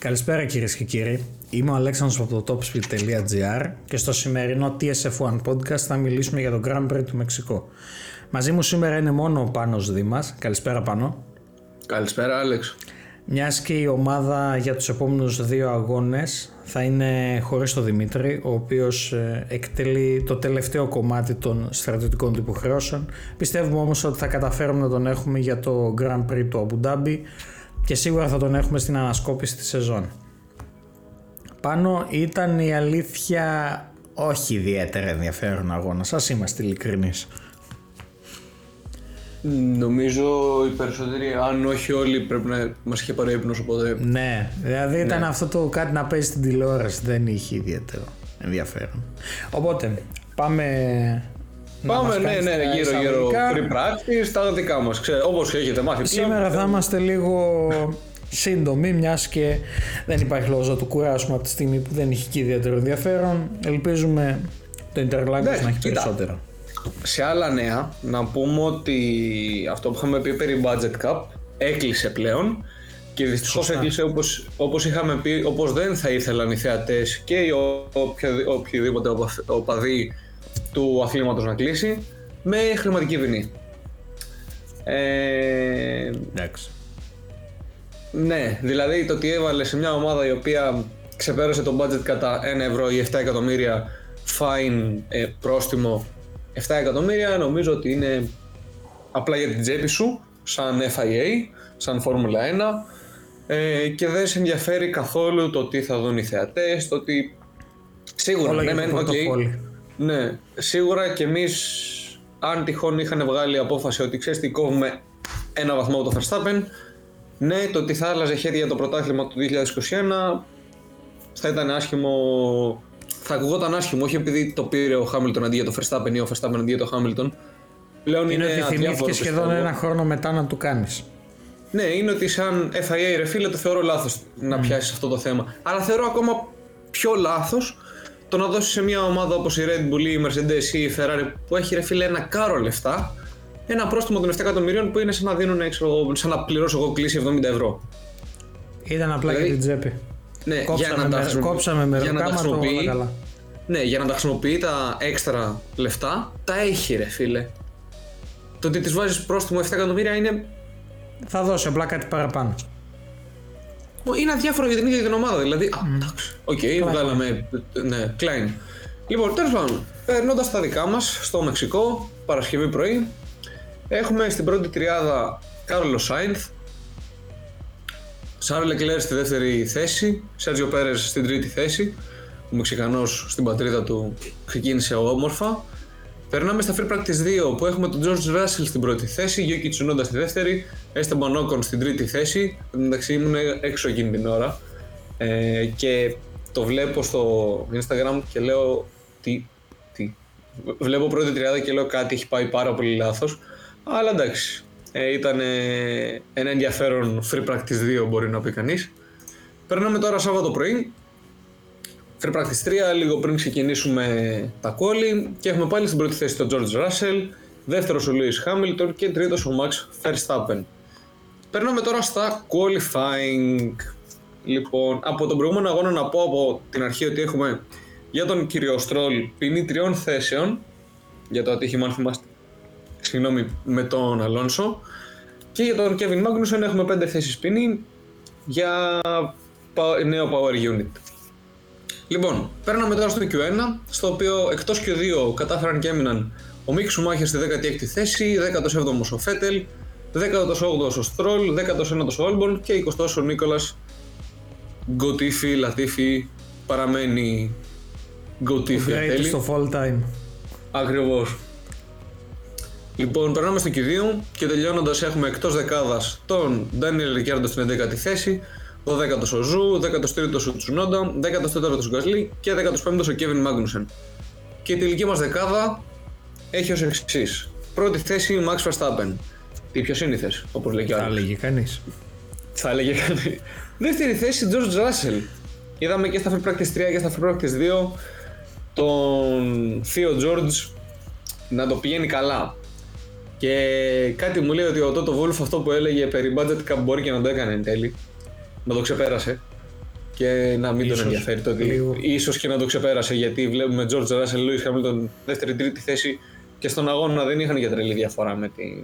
Καλησπέρα κυρίες και κύριοι. Είμαι ο Αλέξανδρος από το topspeed.gr και στο σημερινό TSF1 podcast θα μιλήσουμε για το Grand Prix του Μεξικό. Μαζί μου σήμερα είναι μόνο ο Πάνος Δήμας. Καλησπέρα Πάνο. Καλησπέρα Άλεξ. Μιας και η ομάδα για τους επόμενους δύο αγώνες θα είναι χωρίς τον Δημήτρη, ο οποίος ε, εκτελεί το τελευταίο κομμάτι των στρατιωτικών του υποχρεώσεων. Πιστεύουμε όμως ότι θα καταφέρουμε να τον έχουμε για το Grand Prix του Abu Dhabi και σίγουρα θα τον έχουμε στην ανασκόπηση της σεζόν. Πάνω ήταν η αλήθεια όχι ιδιαίτερα ενδιαφέρον αγώνα, σας είμαστε ειλικρινείς. Νομίζω οι περισσότεροι, αν όχι όλοι, πρέπει να μας είχε πάρει ύπνος οπότε. Ναι, δηλαδή ήταν ναι. αυτό το κάτι να παίζει στην τηλεόραση, δεν είχε ιδιαίτερο ενδιαφέρον. Οπότε, πάμε. Πάμε, ναι, ναι, ναι, γύρω γύρω free practice, τα δικά μας. Όπως έχετε μάθει πλέον. Σήμερα θα είμαστε λίγο σύντομοι, μιας και δεν υπάρχει λόγος να το κουράσουμε από τη στιγμή που δεν έχει και ιδιαίτερο ενδιαφέρον. Ελπίζουμε το Interlagos ναι, να έχει περισσότερο σε άλλα νέα, να πούμε ότι αυτό που είχαμε πει περί budget cap έκλεισε πλέον και δυστυχώς έκλεισε όπως, όπως είχαμε πει, όπως δεν θα ήθελαν οι θεατές και οι οποιοδήποτε οπαδοί του αθλήματος να κλείσει με χρηματική ποινή. Ε, Εντάξει. Ναι, δηλαδή το ότι έβαλε σε μια ομάδα η οποία ξεπέρασε το budget κατά 1 ευρώ ή 7 εκατομμύρια fine ε, πρόστιμο 7 εκατομμύρια νομίζω ότι είναι απλά για την τσέπη σου, σαν FIA, σαν Φόρμουλα 1 ε, και δεν σε ενδιαφέρει καθόλου το τι θα δουν οι θεατές, το ότι σίγουρα, ναι, μεν, okay, ναι, σίγουρα και εμείς αν τυχόν είχαν βγάλει απόφαση ότι ξέρεις τι κόβουμε ένα βαθμό από το Verstappen ναι, το ότι θα άλλαζε χέρια το πρωτάθλημα του 2021 θα ήταν άσχημο θα ακουγόταν άσχημο, όχι επειδή το πήρε ο Χάμιλτον αντί για το Verstappen ή ο Verstappen αντί για το Χάμιλτον. Πλέον είναι, είναι ότι θυμήθηκε σχεδόν ένα χρόνο μετά να του κάνεις. Ναι, είναι ότι σαν FIA ρε φίλε το θεωρώ λάθος να mm. πιάσεις αυτό το θέμα. Αλλά θεωρώ ακόμα πιο λάθος το να δώσεις σε μια ομάδα όπως η Red Bull ή η Mercedes ή η Ferrari που έχει ρε φίλε ένα κάρο λεφτά ένα πρόστιμο των 7 εκατομμυρίων που είναι σαν να δίνουν έξω, σαν να πληρώσω εγώ κλίση 70 ευρώ. Ήταν απλά δηλαδή, για την τσέπη. Ναι, κόψαμε για να με, τα κόψαμε με για να τα χρησιμοποιεί, καλά. Ναι, για να τα χρησιμοποιεί τα έξτρα λεφτά, τα έχει ρε φίλε. Το ότι της βάζεις πρόστιμο 7 εκατομμύρια είναι. Θα δώσει απλά κάτι παραπάνω. Είναι αδιάφορο για την ίδια την ομάδα. Δηλαδή, mm. εντάξει, OK, okay, βγάλαμε. Ναι, Klein. Λοιπόν, τέλος πάντων, περνώντας τα δικά μας στο Μεξικό, Παρασκευή πρωί, έχουμε στην πρώτη τριάδα Κάρλος Σάινθ, Σάρλ Λεκλέρ στη δεύτερη θέση, Σέρτζιο Πέρες στην τρίτη θέση. Ο Μεξικανός στην πατρίδα του ξεκίνησε όμορφα. Περνάμε στα Free Practice 2 που έχουμε τον George Russell στην πρώτη θέση, Γιούκι Τσουνόντα στη δεύτερη, Έστε Μπανόκον στην τρίτη θέση. Εντάξει, ήμουν έξω εκείνη την ώρα ε, και το βλέπω στο Instagram και λέω τι, τι. Βλέπω πρώτη τριάδα και λέω κάτι έχει πάει πάρα πολύ λάθος. Αλλά εντάξει, ε, ήταν ένα ενδιαφέρον free practice 2 μπορεί να πει κανείς. Περνάμε τώρα Σάββατο πρωί. Free practice 3, λίγο πριν ξεκινήσουμε τα κόλλη και έχουμε πάλι στην πρώτη θέση τον George Russell, δεύτερος ο Lewis Hamilton και τρίτος ο Max Verstappen. Περνάμε τώρα στα qualifying. Λοιπόν, από τον προηγούμενο αγώνα να πω από την αρχή ότι έχουμε για τον κύριο Στρόλ ποινή τριών θέσεων για το ατύχημα αν θυμάστε συγγνώμη, με τον Αλόνσο. Και για τον Kevin Magnussen έχουμε 5 θέσεις ποινή για νέο Power Unit. Λοιπόν, παίρναμε τώρα στο Q1, στο οποίο εκτός Q2 κατάφεραν και έμειναν ο Μίκ Σουμάχερ στη 16η θέση, 17ο ο Φέτελ, 18ο ο Στρόλ, 19ο ο Όλμπον και 20ο ο Νίκολας Γκοτίφι, Λατίφι, παραμένει Γκοτίφι. στο fall time. Ακριβώς. Λοιπόν, περνάμε στο Q2 και τελειώνοντας έχουμε εκτός δεκάδας τον Ντάνιελ Ρικιάρντο στην 11η θέση, 12ο ο Ζου, 13ο ο Τσουνόντα, 14ο ο Γκασλί και 15ο ο Κέβιν Μάγνουσεν. Και η τελική μας δεκάδα έχει ως εξής. Πρώτη θέση Max Verstappen. Τι πιο σύνηθε, όπως λέει και ο Θα έλεγε κανείς. Θα έλεγε κανείς. Δεύτερη θέση George Russell. Είδαμε και στα Free Practice 3 και στα Free Practice 2 τον Θείο George να το πηγαίνει καλά. Και κάτι μου λέει ότι ο Τότο Βούλφ αυτό που έλεγε περί budget cap μπορεί και να το έκανε εν τέλει. Να το ξεπέρασε. και να μην Ίσως, τον ενδιαφέρει το ότι λίγο. ίσως και να το ξεπέρασε γιατί βλέπουμε George Russell, Lewis Hamilton δεύτερη-τρίτη θέση και στον αγώνα δεν είχαν για τρελή διαφορά με, την...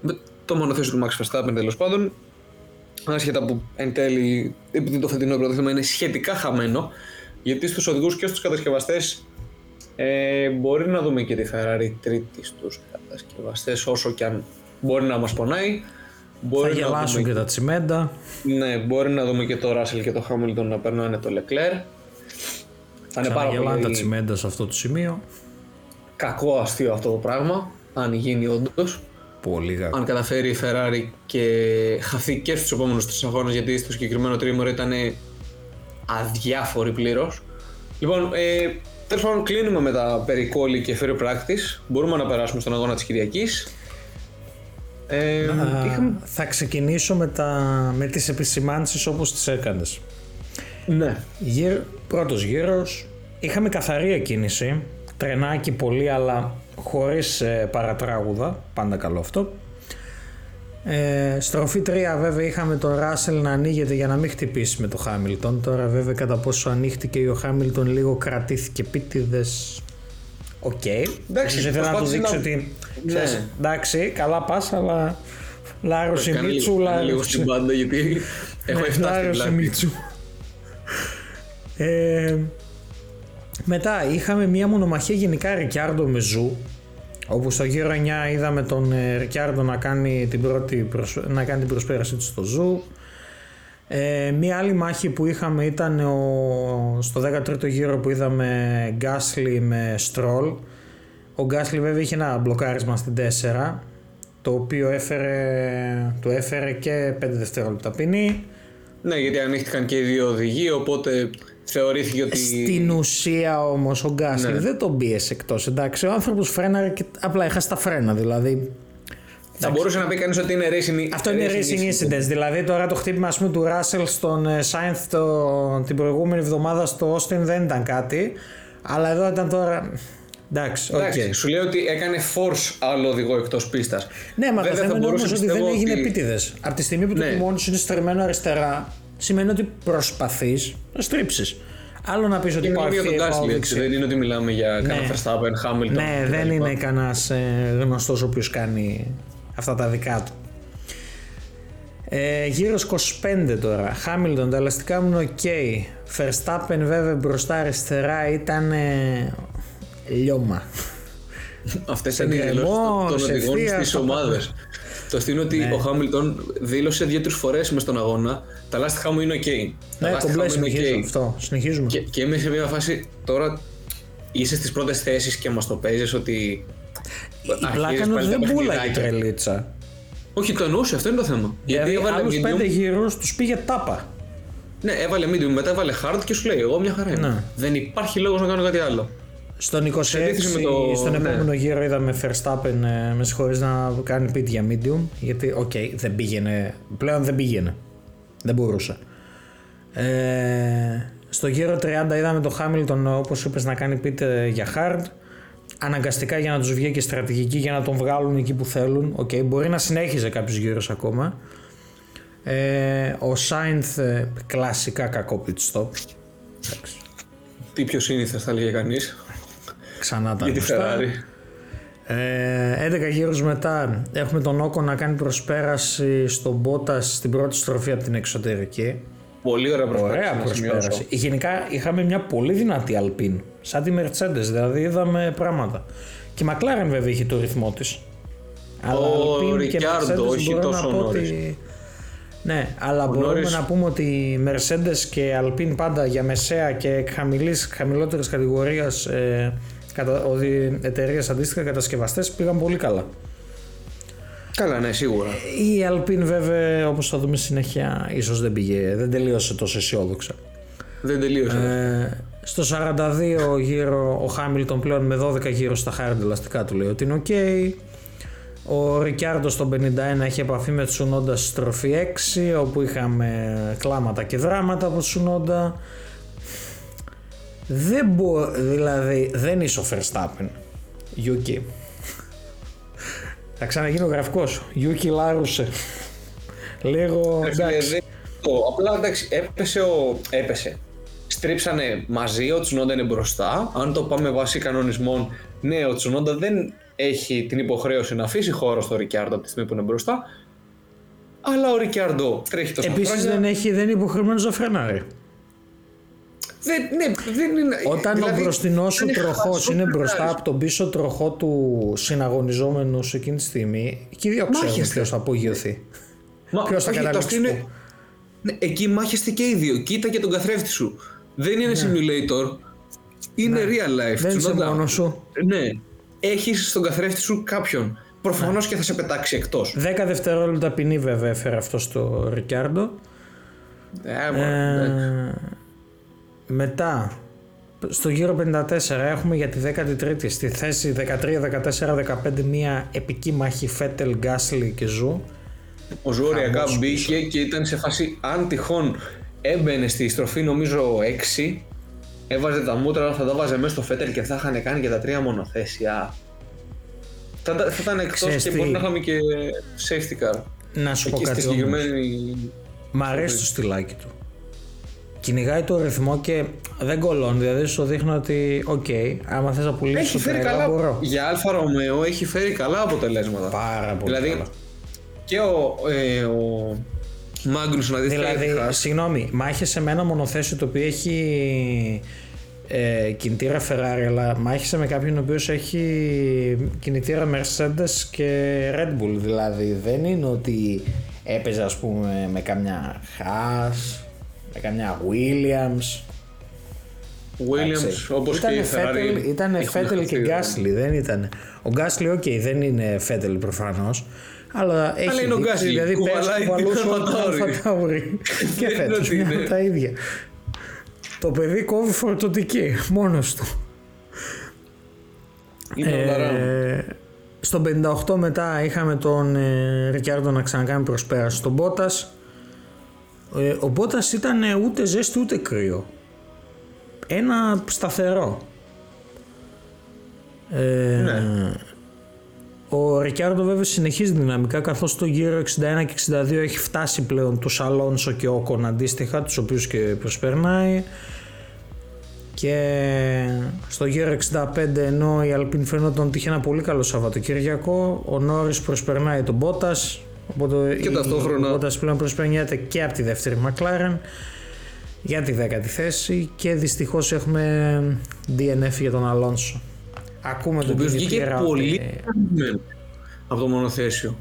με το μονοθέσιο του Max Verstappen τέλος πάντων. Άσχετα που εν τέλει, επειδή το φετινό πρωτάθλημα είναι σχετικά χαμένο, γιατί στους οδηγούς και στους κατασκευαστές ε, μπορεί να δούμε και τη Ferrari τρίτης στους κατασκευαστές όσο και αν μπορεί να μας πονάει. Θα Μπορεί να γελάσουν δούμε και τα τσιμέντα. ναι, μπορεί να δούμε και το Russell και το Hamilton να περνάνε το Leclerc. Θα είναι πάρα Ξαναγελάνε τα πολύ τσιμέντα σε αυτό το σημείο. κακό αστείο αυτό το πράγμα, αν γίνει όντως. Πολύ κακό. Αν καταφέρει η Ferrari και χαθεί και στους επόμενους τρεις αγώνες γιατί στο συγκεκριμένο τρίμηνο ήταν αδιάφορη πλήρως. Λοιπόν, ε, τέλος πάντων κλείνουμε με τα περί quali και free practice. Μπορούμε να περάσουμε στον αγώνα της Κυριακής. Ε, Α, είχαμε... Θα ξεκινήσω με, τα, με τις επισημάνσεις όπως τις έκανες. Ναι, Γύρ, πρώτος γύρος, είχαμε καθαρή εκκίνηση, τρενάκι πολύ αλλά χωρίς ε, παρατράγουδα, πάντα καλό αυτό. Ε, στροφή 3 βέβαια είχαμε τον Ράσελ να ανοίγεται για να μην χτυπήσει με το Χάμιλτον. Τώρα βέβαια κατά πόσο ανοίχτηκε ο Χάμιλτον λίγο κρατήθηκε πίτιδες. Οκ. Εντάξει, Ήθελα να του προσπάθησε δείξω να- ότι Ναι. ξέρεις, εντάξει καλά πας αλλά λάρωσε Κάνε Μίτσου, λίγο, κάνε λίγο λάρωσε. στην πάντα γιατί έχω Ναι, 7 στην λάρωσε πλάτη. Μίτσου. Ε, μετά είχαμε μια μονομαχία γενικά Ρικιάρντο με Ζου όπου στο γύρο 9 είδαμε τον ε, Ρικιάρντο να κάνει την, πρώτη προσ- να κάνει την προσπέρασή του στο Ζου ε, μια άλλη μάχη που είχαμε ήταν ο, στο 13ο γύρο που είδαμε Γκάσλι με Στρόλ ο Γκάσλι βέβαια είχε ένα μπλοκάρισμα στην 4 το οποίο έφερε, του έφερε και 5 δευτερόλεπτα ποινή Ναι, γιατί ανοίχτηκαν και οι δύο οδηγοί, οπότε θεωρήθηκε ότι. Στην ουσία όμως ο Γκάσλι Ναι. δεν τον πίεσε εκτός. Εντάξει, ο άνθρωπος φρέναρε και απλά έχασε τα φρένα. Δηλαδή. Θα μπορούσε να πει κανείς ότι είναι racing Αυτό είναι racing incidents. Δηλαδή τώρα το χτύπημα ας πούμε, του Ράσελ στον ε, Σάινθ το, την προηγούμενη εβδομάδα στο Όστιν δεν ήταν κάτι. Αλλά εδώ ήταν τώρα. Εντάξει, οκ. Εντάξει, σου λέει ότι έκανε force άλλο οδηγό εκτός πίστας. Ναι, μα το θέμα είναι όμως ότι δεν έγινε επίτηδες. Από τη στιγμή που το Ναι. τιμόνι σου είναι στρεμμένο αριστερά, σημαίνει ότι προσπαθείς να στρίψεις. Άλλο να πεις ότι Και πάω μιλάμε για τον ευθεία, πάω Gasly, έτσι. δεξιά. Δεν είναι ότι μιλάμε για κανένα Verstappen, Hamilton. Ναι, κτλ. δεν είναι κανένας ε, γνωστός ο οποίος κάνει αυτά τα δικά του. Ε, γύρο 25 τώρα. Χάμιλτον, τα ελαστικά μου είναι οκ. Verstappen βέβαια μπροστά αριστερά ήταν ε, λιώμα. Αυτές είναι οι γκρεμό, δηλώσει των σε οδηγών ευθεία, στις στα ομάδες. Το αστείο είναι ότι Ναι. ο Χάμιλτον δήλωσε δύο-τρεις φορές μες στον αγώνα τα λάστιχά μου είναι OK. Τα Ναι, λάστιχά κομπλέ μου είναι συνεχίζω OK. αυτό. Συνεχίζουμε. Και, και είμαι σε μια φάση τώρα είσαι στις πρώτες θέσεις και μας το παίζεις ότι. Η αρχίζεις πλάκα είναι ότι πάλι τα δεν πουλάει η παιχνιδάκια. τρελίτσα. Όχι, το εννοούσε, αυτό είναι το θέμα. Δηλαδή, έβαλε άλλους medium, πέντε γύρους τους πήγε τάπα. Ναι, έβαλε medium, μετά έβαλε hard και σου λέει: Εγώ μια χαρά είμαι. Ναι. Δεν υπάρχει λόγος να κάνω κάτι άλλο. Στον 26, αντίθεση με το- στον ναι. επόμενο γύρο είδαμε Verstappen ε, με συγχωρείς να κάνει pit για medium γιατί οκ δεν πήγαινε, πλέον δεν πήγαινε, δεν μπορούσε. Ε, στο γύρο 30 είδαμε τον Hamilton όπως είπες να κάνει pit ε, για hard αναγκαστικά για να τους βγει και στρατηγική για να τον βγάλουν εκεί που θέλουν οκ μπορεί να συνέχιζε κάποιους γύρους ακόμα ε, ο Sainz ε, κλασικά κακό pit stop Εντάξει, Τι πιο σύνηθες θα έλεγε κανείς. ξανά τα Για τη γνωστά. Ferrari. Ε, 11 γύρους μετά έχουμε τον Όκο να κάνει προσπέραση στον Μπότας στην πρώτη στροφή από την εξωτερική. Πολύ ωραία προσπάθεια. Ωραία να προσπέραση. σημειώσω. Γενικά είχαμε μια πολύ δυνατή Αλπίν, σαν τη Mercedes, δηλαδή είδαμε πράγματα. Και η McLaren βέβαια είχε το ρυθμό της. Αλλά Ο Alpine και Ricciardo, Mercedes όχι μπορώ τόσο να πω νωρίς. ότι... Ναι, αλλά μπορούμε νωρίς- να πούμε ότι η Mercedes και Alpine πάντα για μεσαία και χαμηλής, χαμηλότερης κατηγορίας ε, κατα, εταιρείες αντίστοιχα κατασκευαστές πήγαν πολύ καλά. Καλά, ναι, σίγουρα. Η Alpine βέβαια όπως θα δούμε συνέχεια ίσως δεν πήγε, δεν τελείωσε τόσο αισιόδοξα. Δεν τελείωσε. Ε, στο 42 γύρο ο Χάμιλτον πλέον με 12 γύρω στα hard ελαστικά του λέει ότι είναι ok. Ο Ρικιάρντο στο 51 έχει επαφή με Τσουνόντα στη στροφή 6 όπου είχαμε κλάματα και δράματα από Τσουνόντα. Δεν μπο, δηλαδή δεν είσαι ο Verstappen. Yuki. Θα ξαναγίνω γραφικός. Yuki Λάρουσε. Λίγο Ρε φίλε, εντάξει. δεν- αυτό. Απλά εντάξει, έπεσε ο. Έπεσε. Στρίψανε μαζί, ο Τσουνόντα είναι μπροστά. Αν το πάμε βάσει κανονισμών, ναι, ο Τσουνόντα δεν έχει την υποχρέωση να αφήσει χώρο στο Ρικιάρντο από τη στιγμή που είναι μπροστά. Αλλά ο Ρικιάρντο τρέχει τόσο Επίσης δεν, έχει, δεν είναι υποχρεωμένος να φρενάρει. Δεν, ναι, δεν είναι. Όταν δηλαδή, ο μπροστινός σου δεν τροχός χάσω είναι φρενάρι. μπροστά από τον πίσω τροχό του συναγωνιζόμενου σε εκείνη τη στιγμή, και οι δύο ξέρουν Μάχεστε. ποιος θα απογειωθεί. Μα, Ποιος θα όχι, το καταλήξει αυτό είναι- πού. Ναι, εκεί μάχεστε και οι δύο. Κοίτα και τον καθρέφτη σου. Δεν Ναι. είναι simulator. Είναι real life. Δεν είσαι Τσουνόντα. μόνος σου. Ναι. Έχεις στον καθρέφτη σου κάποιον. Προφανώς Ναι. και θα σε πετάξει εκτός. 10 δευτερόλεπτα ποινή βέβαια έφερε αυτό στο Ρικιάρντο. Ε, μετά, στο γύρο 54 έχουμε για τη 13η στη θέση 13-14-15 μια επική μάχη Φέτελ, Γκάσλι και Ζου. Ο Ζόριακά Χαμός μπήκε και ήταν σε φάση αν τυχόν έμπαινε στη στροφή νομίζω 6 έβαζε τα μούτρα αλλά θα τα βάζε μέσα στο φέτερ και θα είχαν κάνει και τα τρία μονοθέσια. Θα, τα- θα ήταν εκτός Ξέρεις και τι; μπορεί να είχαμε και safety car. Να σου πω Εκεί στη κάτι όμως. συγκεκριμένη... Μ' αρέσει το στυλάκι του. Κυνηγάει το ρυθμό και δεν κολώνει. Δηλαδή σου δείχνει ότι, οκ, άμα θες να πουλήσεις Έχει το φέρει τρέλα, καλά, μπορώ. για Αλφα Ρωμαίο έχει φέρει καλά αποτελέσματα. Πάρα πολύ δηλαδή καλά. και ο, ε, ο Μάγκνους να δεις Δηλαδή, συγγνώμη, μάχεσαι με ένα μονοθέσιο το οποίο έχει ε, κινητήρα Ferrari, αλλά μάχεσαι με κάποιον ο οποίος έχει κινητήρα Mercedes και Red Bull. Δηλαδή, δεν είναι ότι έπαιζε, ας πούμε, με καμιά Haas, με καμιά Williams. Williams όπως και η Ferrari Ήταν έχουν Φέτελ χαθεί, και δηλαδή. Γκάσλι, δεν ήταν. Ο Γκάσλι, οκ, δεν είναι Φέτελ προφανώς. Αλλά έχει είναι ο δείξει, Γκάσλι, δηλαδή πέρασε κουβαλάει την κουβαλούσε Αλφα Tauri. Αλφα Tauri. και Δεν είναι φέτος ότι μια είναι. τα ίδια. Το παιδί κόβει φορτωτική μόνος του. Είναι ο Λαράμ. Ε, στο 58 μετά είχαμε τον ε, Ρικιάρντο να ξανακάνει προσπέραση στον Μπότας. Ε, ο Μπότας ήταν ε, ούτε ζέστη ούτε κρύο. Ένα σταθερό. Ε, Ναι. Ο Ρικιάρντο βέβαια συνεχίζει δυναμικά καθώς το γύρο 61 και 62 έχει φτάσει πλέον τους Αλόνσο και Όκον αντίστοιχα τους οποίους και προσπερνάει και στο γύρο 65 ενώ η Αλπίν φαινόταν ότι είχε ένα πολύ καλό Σαββατοκύριακο ο Νόρις προσπερνάει τον Μπότας οπότε Και η- ταυτόχρονα- ο Μπότας πλέον προσπερνιέται και από τη δεύτερη Μακλάρεν για τη δέκατη θέση και δυστυχώς έχουμε DNF για τον Αλόνσο ακούμε Ο τον οποίος Kenny βγήκε Piera πολύ ότι- ευχαριστημένος από το μονοθέσιο.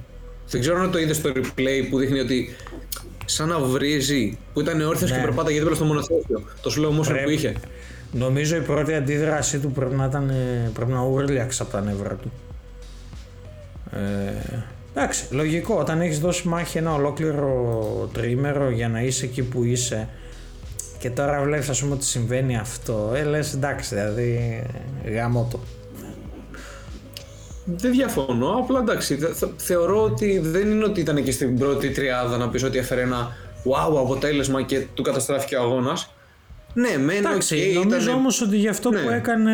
Δεν ξέρω αν το είδες στο replay που δείχνει ότι σαν να βρίζει, που ήταν όρθιος Ναι. και περπάταγε δίπλα στο μονοθέσιο. Το slow motion Πρέπει. που είχε. Νομίζω η πρώτη αντίδρασή του πρέπει να ήταν ε, πρέπει να ούρλιαξε από τα νεύρα του. Ε, εντάξει, λογικό. Όταν έχεις δώσει μάχη ένα ολόκληρο τρίμερο για να είσαι εκεί που είσαι και τώρα βλέπεις ας πούμε ότι συμβαίνει αυτό, ε, λες εντάξει, δηλαδή γαμώ το. Δεν διαφωνώ, απλά εντάξει. θε- θε- θεωρώ ότι δεν είναι ότι ήταν και στην πρώτη τριάδα να πεις ότι έφερε ένα wow αποτέλεσμα και του καταστράφηκε ο αγώνας. Ναι, μένει Εντάξει, οκ, νομίζω ήτανε- όμως ότι για αυτό Ναι. που έκανε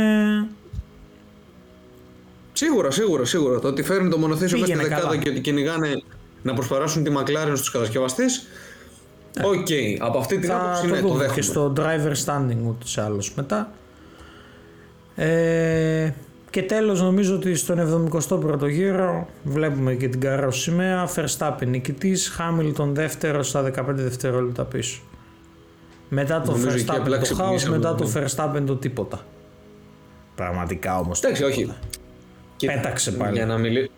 Σίγουρα, σίγουρα, σίγουρα. Το ότι φέρνει το μονοθέσιο μέσα στη Πήγαινε δεκάδα καλά. και ότι κυνηγάνε να προσπεράσουν τη McLaren στους κατασκευαστές. Οκ, από αυτή την θα άποψη το ναι, το δούμε δέχομαι. και στο driver standing ούτως ή άλλως μετά. Ε, και τέλος νομίζω ότι στον 71ο γύρο βλέπουμε και την καρό σημαία Verstappen νικητής, Hamilton δεύτερος στα 15 δευτερόλεπτα πίσω. Μετά το Νομίζω εκεί Verstappen απλά το χάος, ξυπνήσαμε, μετά το ναι. Verstappen το τίποτα. Πραγματικά όμως. Εντάξει, όχι. Κοίτα, Πέταξε πάλι. Για να, μιλή...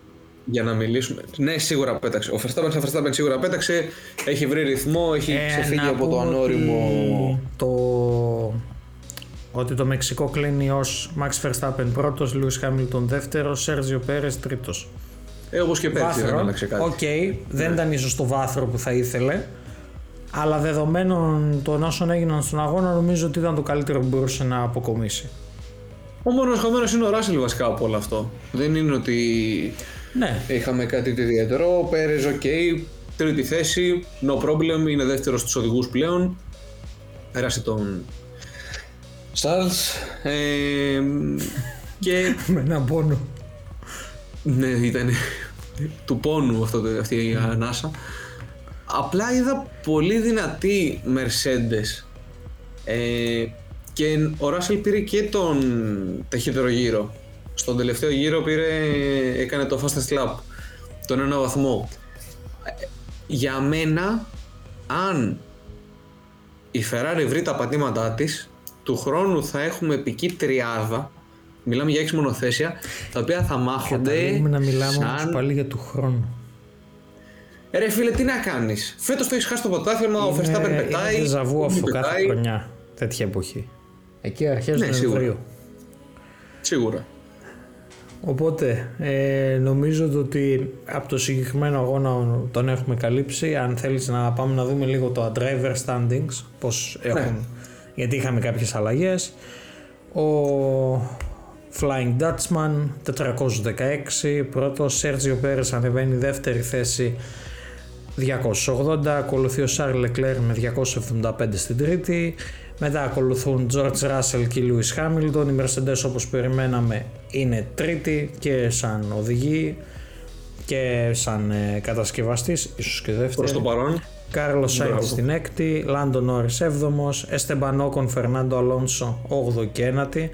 για να μιλήσουμε. Ναι, σίγουρα πέταξε. Ο Verstappen, ο Verstappen σίγουρα πέταξε. Έχει βρει ρυθμό, έχει Ε, ξεφύγει να από το πούμε ανώριμο. ότι Το... Ότι το Μεξικό κλείνει ως Max Verstappen πρώτος, Lewis Hamilton δεύτερος, Sergio Perez τρίτος. Ε, όπως και πέρσι δεν Βάθρο, άλλαξε κάτι. οκ, δεν ήταν ίσως το βάθρο που θα ήθελε, αλλά δεδομένων των όσων έγιναν στον αγώνα νομίζω ότι ήταν το καλύτερο που μπορούσε να αποκομίσει. Ο μόνος χαμένος είναι ο Ράσελ βασικά από όλο αυτό. Δεν είναι ότι Ναι, είχαμε κάτι το ιδιαίτερο. Ο Πέρες, οκ, τρίτη θέση, no problem, είναι δεύτερος στους οδηγούς πλέον. Πέρασε τον Charles. Ε, και με έναν πόνο. Ναι, ήταν του πόνου αυτό, το- αυτή η ανάσα. απλά είδα πολύ δυνατή Mercedes ε, και ο Ράσελ πήρε και τον ταχύτερο γύρο. Στον τελευταίο γύρο πήρε, έκανε το fastest lap, τον ένα βαθμό. Για μένα, αν η Ferrari βρει τα πατήματά της, του χρόνου θα έχουμε επική τριάδα, μιλάμε για έξι μονοθέσια, τα οποία θα μάχονται Καταλήγουμε να μιλάμε σαν... όμως πάλι για του χρόνου. Ρε φίλε, τι να κάνεις; Φέτος το έχεις χάσει το πρωτάθλημα, ο Verstappen πετάει. Είναι ζαβού ο αυτό Hamilton κάθε πετάει. χρονιά, τέτοια εποχή. Εκεί αρχές Ναι, σίγουρα. Νοεμβρίου. Σίγουρα. Οπότε ε, νομίζω το ότι από το συγκεκριμένο αγώνα τον έχουμε καλύψει. Αν θέλεις να πάμε να δούμε λίγο το driver standings, πώς Ναι. έχουν, γιατί είχαμε κάποιες αλλαγές. Ο Flying Dutchman 416, πρώτος Sergio Perez ανεβαίνει δεύτερη θέση 280, ακολουθεί ο Charles Leclerc με 275 στην τρίτη, μετά ακολουθούν George Russell και Lewis Hamilton, η Mercedes όπως περιμέναμε είναι τρίτη και σαν οδηγή και σαν ε, κατασκευαστής, ίσως και δεύτερη. Προς το παρόν. Κάρλος Σάιντ Μπράβο. στην έκτη, Λάντο Νόρι 7ο, Εστεμπαν Όκον, Φερνάντο Αλόνσο 8ο και 9η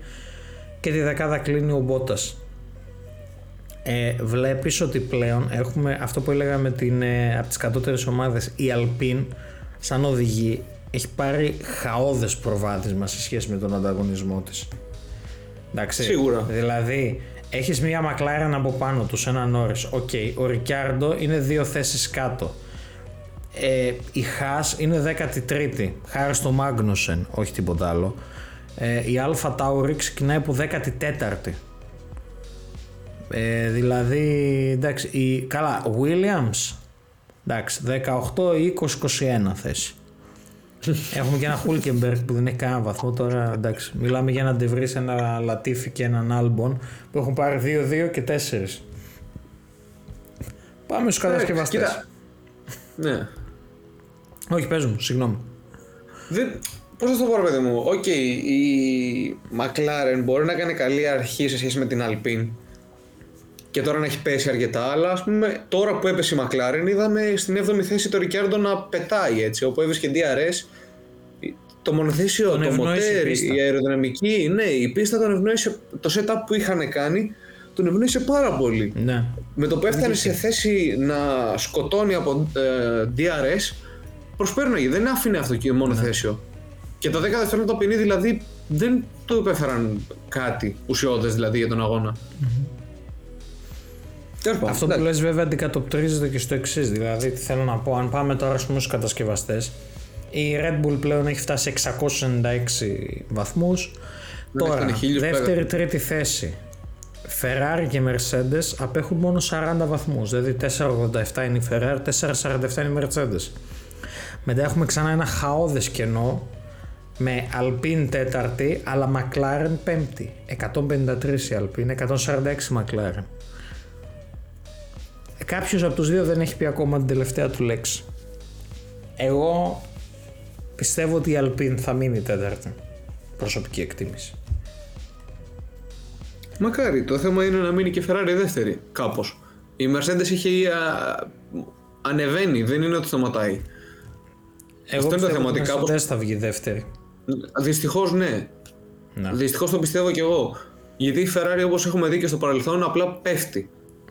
και τη δεκάδα κλείνει ο Μπότας. Ε, βλέπεις ότι πλέον έχουμε αυτό που έλεγα με την, ε, από τις κατώτερες ομάδες η Alpine σαν οδηγή έχει πάρει χαώδες προβάδισμα σε σχέση με τον ανταγωνισμό της. Εντάξει, Σίγουρα. Δηλαδή, έχεις μία Μακλάρεν από πάνω τους, ένα Νόρις. Οκ, ο Ρικιάρντο είναι δύο θέσεις κάτω. Ε, η Haas είναι 13η, χάρη στο Μάγνουσεν, όχι τίποτα άλλο. Ε, η Alpha Tauri ξεκινάει από 14η. Ε, δηλαδή, εντάξει, η, καλά, Williams, εντάξει, 18, 20, 21 θέση. Έχουμε και ένα Χούλκεμπεργκ που δεν έχει κανένα βαθμό τώρα. Εντάξει, μιλάμε για ένα Ντεβρί, ένα Λατίφι και έναν Άλμπον που έχουν πάρει 2-2 και 4. Πάμε στους κατασκευαστές. Ε, Κοίτα. Ναι. Όχι, πες μου, συγγνώμη. Δεν... Πώς θα το πω, ρε παιδί μου. Οκ, η McLaren μπορεί να κάνει καλή αρχή σε σχέση με την Alpine και τώρα να έχει πέσει αρκετά, αλλά ας πούμε τώρα που έπεσε η McLaren είδαμε στην 7η θέση το Ricciardo να πετάει έτσι, όπου έβρισκε DRS. Το μονοθέσιο, Τον το ευνόησε η μοτέρ, πίστα. η αεροδυναμική, ναι, η πίστα τον ευνοήσε, το setup που είχαν κάνει τον ευνοήσε πάρα πολύ. Ναι. Με το που έφτανε σε θέση να σκοτώνει από ε, DRS, προσπέρναγε. Δεν άφηνε αυτό και μόνο Ναι. θέσιο. Και τα 10 δευτερόλεπτα ποινή δηλαδή δεν του επέφεραν κάτι ουσιώδες δηλαδή για τον αγώνα. Τέλος πάντων, Αυτό που εντάξει. λες βέβαια αντικατοπτρίζεται και στο εξής. Δηλαδή, τι θέλω να πω, αν πάμε τώρα ας πούμε, στους κατασκευαστές, η Red Bull πλέον έχει φτάσει σε 696 βαθμούς. Δεν Τώρα, έκανε χίλιους δεύτερη, τρίτη θέση. Ferrari και Mercedes απέχουν μόνο 40 βαθμούς. Δηλαδή 4,87 είναι η Ferrari, 4,47 είναι η Mercedes. Μετά έχουμε ξανά ένα χαόδες κενό με Alpine τέταρτη, αλλά McLaren πέμπτη. 153 η Alpine, 146 η McLaren. Κάποιος από τους δύο δεν έχει πει ακόμα την τελευταία του λέξη. Εγώ πιστεύω ότι η Alpine θα μείνει τέταρτη. Προσωπική εκτίμηση. Μακάρι, το θέμα είναι να μείνει και Ferrari δεύτερη κάπως. Η Mercedes έχει α, ανεβαίνει, δεν είναι ότι σταματάει. Εγώ είναι το πιστεύω θέμα, ότι η ότι κάπως- Mercedes θα βγει δεύτερη. Δυστυχώς ναι. Ναι. Δυστυχώς το πιστεύω κι εγώ. Γιατί η Ferrari όπως έχουμε δει και στο παρελθόν απλά πέφτει.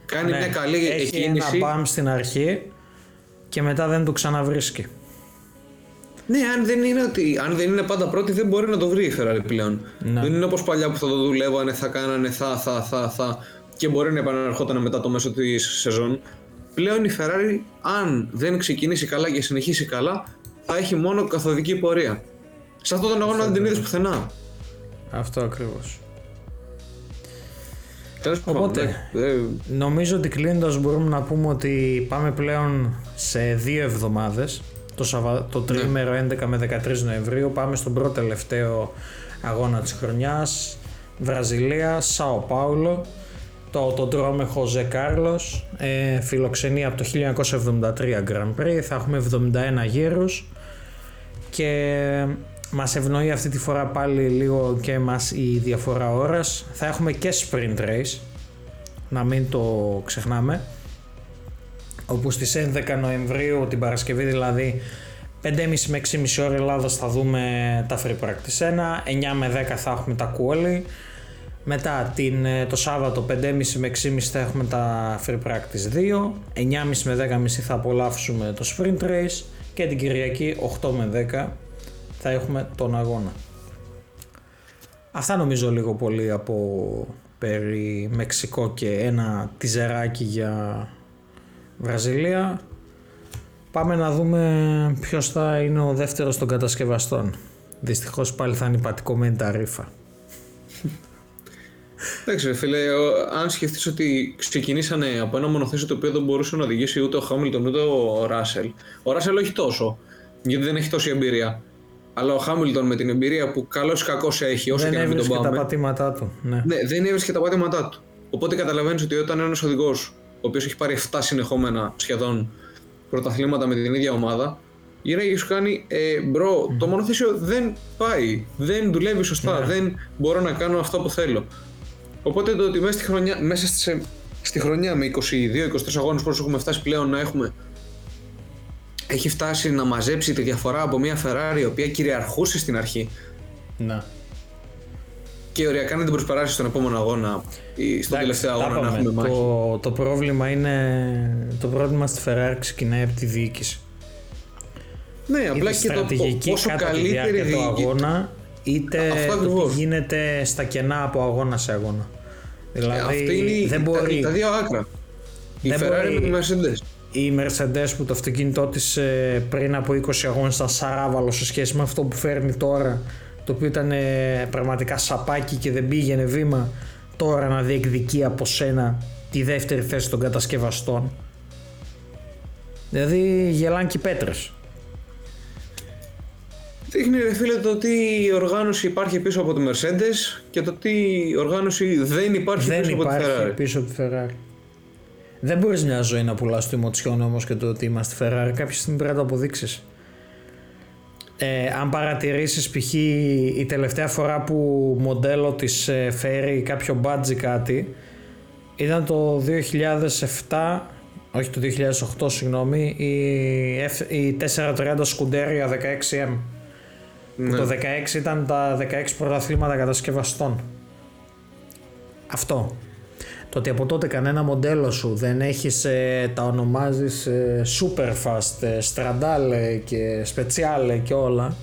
Κάνει Ναι. μια καλή Έχει εκκίνηση. ένα μπαμ στην αρχή και μετά δεν το ξαναβρίσκει. Ναι, αν δεν, είναι ότι, αν δεν είναι πάντα πρώτη, δεν μπορεί να το βρει η Ferrari πλέον. Ναι. Δεν είναι όπως παλιά που θα το δουλεύανε, θα κάνανε, θα, θα, θα, θα και μπορεί να επαναρχόταν μετά το μέσο της σεζόν. Πλέον η Ferrari, αν δεν ξεκινήσει καλά και συνεχίσει καλά, θα έχει μόνο καθοδική πορεία. Σε αυτόν τον αγώνα δεν την είδε πουθενά. Αυτό ακριβώς. Τέλος πάντων, Οπότε, ναι, ε, Νομίζω ότι κλείνοντας μπορούμε να πούμε ότι πάμε πλέον σε δύο εβδομάδες. Το, Σαββα... το τριήμερο 11 με 13 Νοεμβρίου πάμε στον πρώτο τελευταίο αγώνα της χρονιάς. Βραζιλία, Σάο Πάουλο. Το, το ντρόμε Χωζέ Κάρλος. Ε, φιλοξενεί από το 1973 Grand Prix. Θα έχουμε 71 γύρους. Και μας ευνοεί αυτή τη φορά πάλι λίγο και μας η διαφορά ώρας. Θα έχουμε και sprint race, να μην το ξεχνάμε. όπου στις 11 Νοεμβρίου την Παρασκευή δηλαδή 5.30 με 6.30 ώρα Ελλάδα θα δούμε τα Free Practice 1, 9 με 10 θα έχουμε τα Quali, μετά την, ε, το Σάββατο 5.30 με 6.30 θα έχουμε τα Free Practice 2, 9.30 με 10.30 θα απολαύσουμε το Sprint Race και την Κυριακή 8 με 10 θα έχουμε τον αγώνα. Αυτά νομίζω λίγο πολύ από περί Μεξικό και ένα τιζεράκι για Βραζιλία. Πάμε να δούμε ποιος θα είναι ο δεύτερος των κατασκευαστών. Δυστυχώς πάλι θα είναι υπατικωμένη τα ρήφα. Εντάξει, φίλε, αν σκεφτείς ότι ξεκινήσανε από ένα μονοθέσιο το οποίο δεν μπορούσε να οδηγήσει ούτε ο Χάμιλτον ούτε ο Ράσελ. Ο Ράσελ όχι τόσο, γιατί δεν έχει τόση εμπειρία. Αλλά ο Χάμιλτον με την εμπειρία που καλός ή κακός έχει, όσο δεν και να μην τον πάμε. τα πατήματά του. Ναι. ναι, δεν έβρισκε τα πατήματά του. Οπότε καταλαβαίνεις ότι όταν ένας οδηγός, ο οποίος έχει πάρει 7 συνεχόμενα σχεδόν πρωταθλήματα με την ίδια ομάδα, γυρνάει και σου κάνει ε, bro, το μονοθέσιο δεν πάει, δεν δουλεύει σωστά, ναι. δεν μπορώ να κάνω αυτό που θέλω. Οπότε το ότι μέσα στη χρονιά, μέσα στη, στη χρονιά με 22-23 αγώνες που έχουμε φτάσει πλέον να έχουμε έχει φτάσει να μαζέψει τη διαφορά από μια Ferrari η οποία κυριαρχούσε στην αρχή. Να. Και οριακά να την προσπεράσει στον επόμενο αγώνα ή στον τελευταίο αγώνα να έχουμε μάχη. Το, το πρόβλημα είναι. Το πρόβλημα στη Ferrari ξεκινάει από τη διοίκηση. Ναι, απλά και το πόσο καλύτερη διοίκηση. αγώνα είτε γίνεται στα κενά από αγώνα σε αγώνα. Δηλαδή ε, είναι δεν μπορεί. Τα, δύο άκρα. Η Ferrari με τη Mercedes. Η Mercedes που το αυτοκίνητό της ε, πριν από 20 αγώνες ήταν σαράβαλο σε σχέση με αυτό που φέρνει τώρα το οποίο ήταν ε, πραγματικά σαπάκι και δεν πήγαινε βήμα τώρα να διεκδικεί από σένα τη δεύτερη θέση των κατασκευαστών. Δηλαδή γελάν και πέτρες. Δείχνει ρε φίλε το τι οργάνωση υπάρχει πίσω από τη Mercedes και το τι οργάνωση δεν υπάρχει δεν πίσω υπάρχει από τη Ferrari. πίσω από τη Ferrari. Δεν μπορείς μια ζωή να πουλάς το ημοτσιόν όμως και το ότι είμαστε Ferrari. Κάποια στιγμή πρέπει να το αποδείξεις. Ε, αν παρατηρήσεις π.χ. η τελευταία φορά που μοντέλο της ε, φέρει κάποιο μπάτζι κάτι ήταν το 2007 όχι το 2008 συγγνώμη η, η 430 σκουντέρια 16M ναι. το 16 ήταν τα 16 πρωταθλήματα κατασκευαστών. Αυτό. Το ότι από τότε κανένα μοντέλο σου δεν έχεις, ε, τα ονομάζεις ε, Superfast, ε, Stradale και Speciale και όλα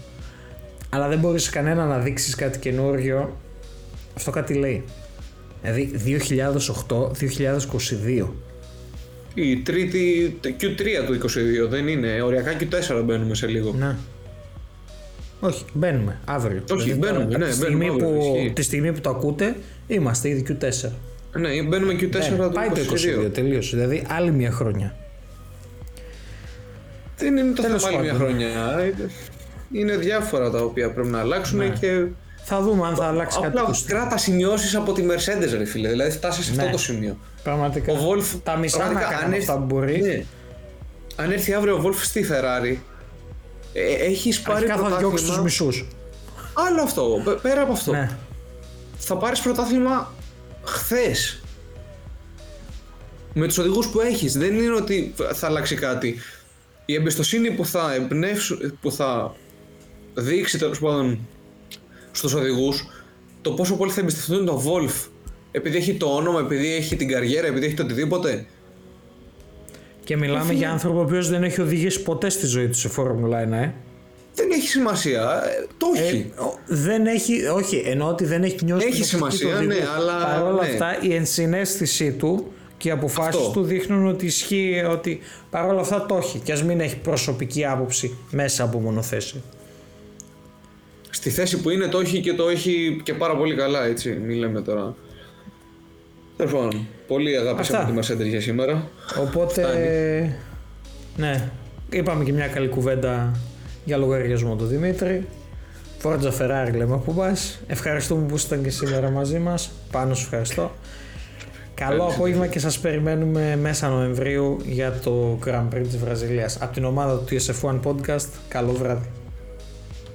αλλά δεν μπορείς κανένα να δείξεις κάτι καινούριο αυτό κάτι λέει. Δηλαδή 2008-2022 η τρίτη Q3 του 22 δεν είναι, οριακά Q4 μπαίνουμε σε λίγο. Ναι. Όχι, μπαίνουμε αύριο. Όχι, δηλαδή, μπαίνουμε, ναι, τη, στιγμή που, τη στιγμή που το ακούτε, είμαστε ήδη Q4. Ναι, μπαίνουμε Q4 ναι, το πάει το 22. τελείωσε. Δηλαδή άλλη μια χρονιά. Δεν είναι το θέμα άλλη μια χρονιά. Είναι διάφορα τα οποία πρέπει να αλλάξουν ναι. και. Θα δούμε αν θα αλλάξει κάτι. Απλά κράτα σημειώσεις από τη Mercedes, ρε φίλε. Δηλαδή φτάσεις σε αυτό ναι. το σημείο. Πραγματικά. Ο Wolf, τα μισά να κάνει αυτά που μπορεί. Ναι. Αν έρθει αύριο ο Wolf στη Ferrari, ε, έχεις πάρει πρωτάθλημα. Θα διώξεις τους μισούς. Άλλο αυτό. Πέρα από αυτό. Ναι. Θα πάρεις πρωτάθλημα χθες. Με τους οδηγούς που έχεις. Δεν είναι ότι θα αλλάξει κάτι. Η εμπιστοσύνη που θα εμπνεύσουν, που θα δείξει τέλος πάντων στους οδηγούς, το πόσο πολύ θα εμπιστευτούν τον Wolf επειδή έχει το όνομα, επειδή έχει την καριέρα, επειδή έχει το οτιδήποτε. Και μιλάμε για άνθρωπο ο οποίος δεν έχει οδηγήσει ποτέ στη ζωή του σε Φόρμουλα 1, ε. Δεν έχει σημασία. Ε, το έχει. Ε, δεν έχει, όχι, ενώ ότι δεν έχει νιώσει Έχει σημασία, ναι, αλλά. Παρ' όλα ναι. αυτά, η ενσυναίσθησή του και οι αποφάσεις του δείχνουν ότι ισχύει, ότι παρόλα αυτά το έχει. Και ας μην έχει προσωπική άποψη μέσα από μονοθέση. Στη θέση που είναι το έχει και το έχει και πάρα πολύ καλά, έτσι. Μην λέμε τώρα. Τέλος πάντων, πολύ αγάπη από τη Mercedes για σήμερα. Οπότε. Ναι, είπαμε και μια καλή κουβέντα για λογαριασμό του Δημήτρη. Φόρτζα Ferrari λέμε από πας. Ευχαριστούμε που ήσασταν και σήμερα μαζί μας. Πάνω σου ευχαριστώ. Καλό απόγευμα και σας περιμένουμε μέσα Νοεμβρίου για το Grand Prix της Βραζιλίας. Από την ομάδα του TSF1 Podcast, καλό βράδυ.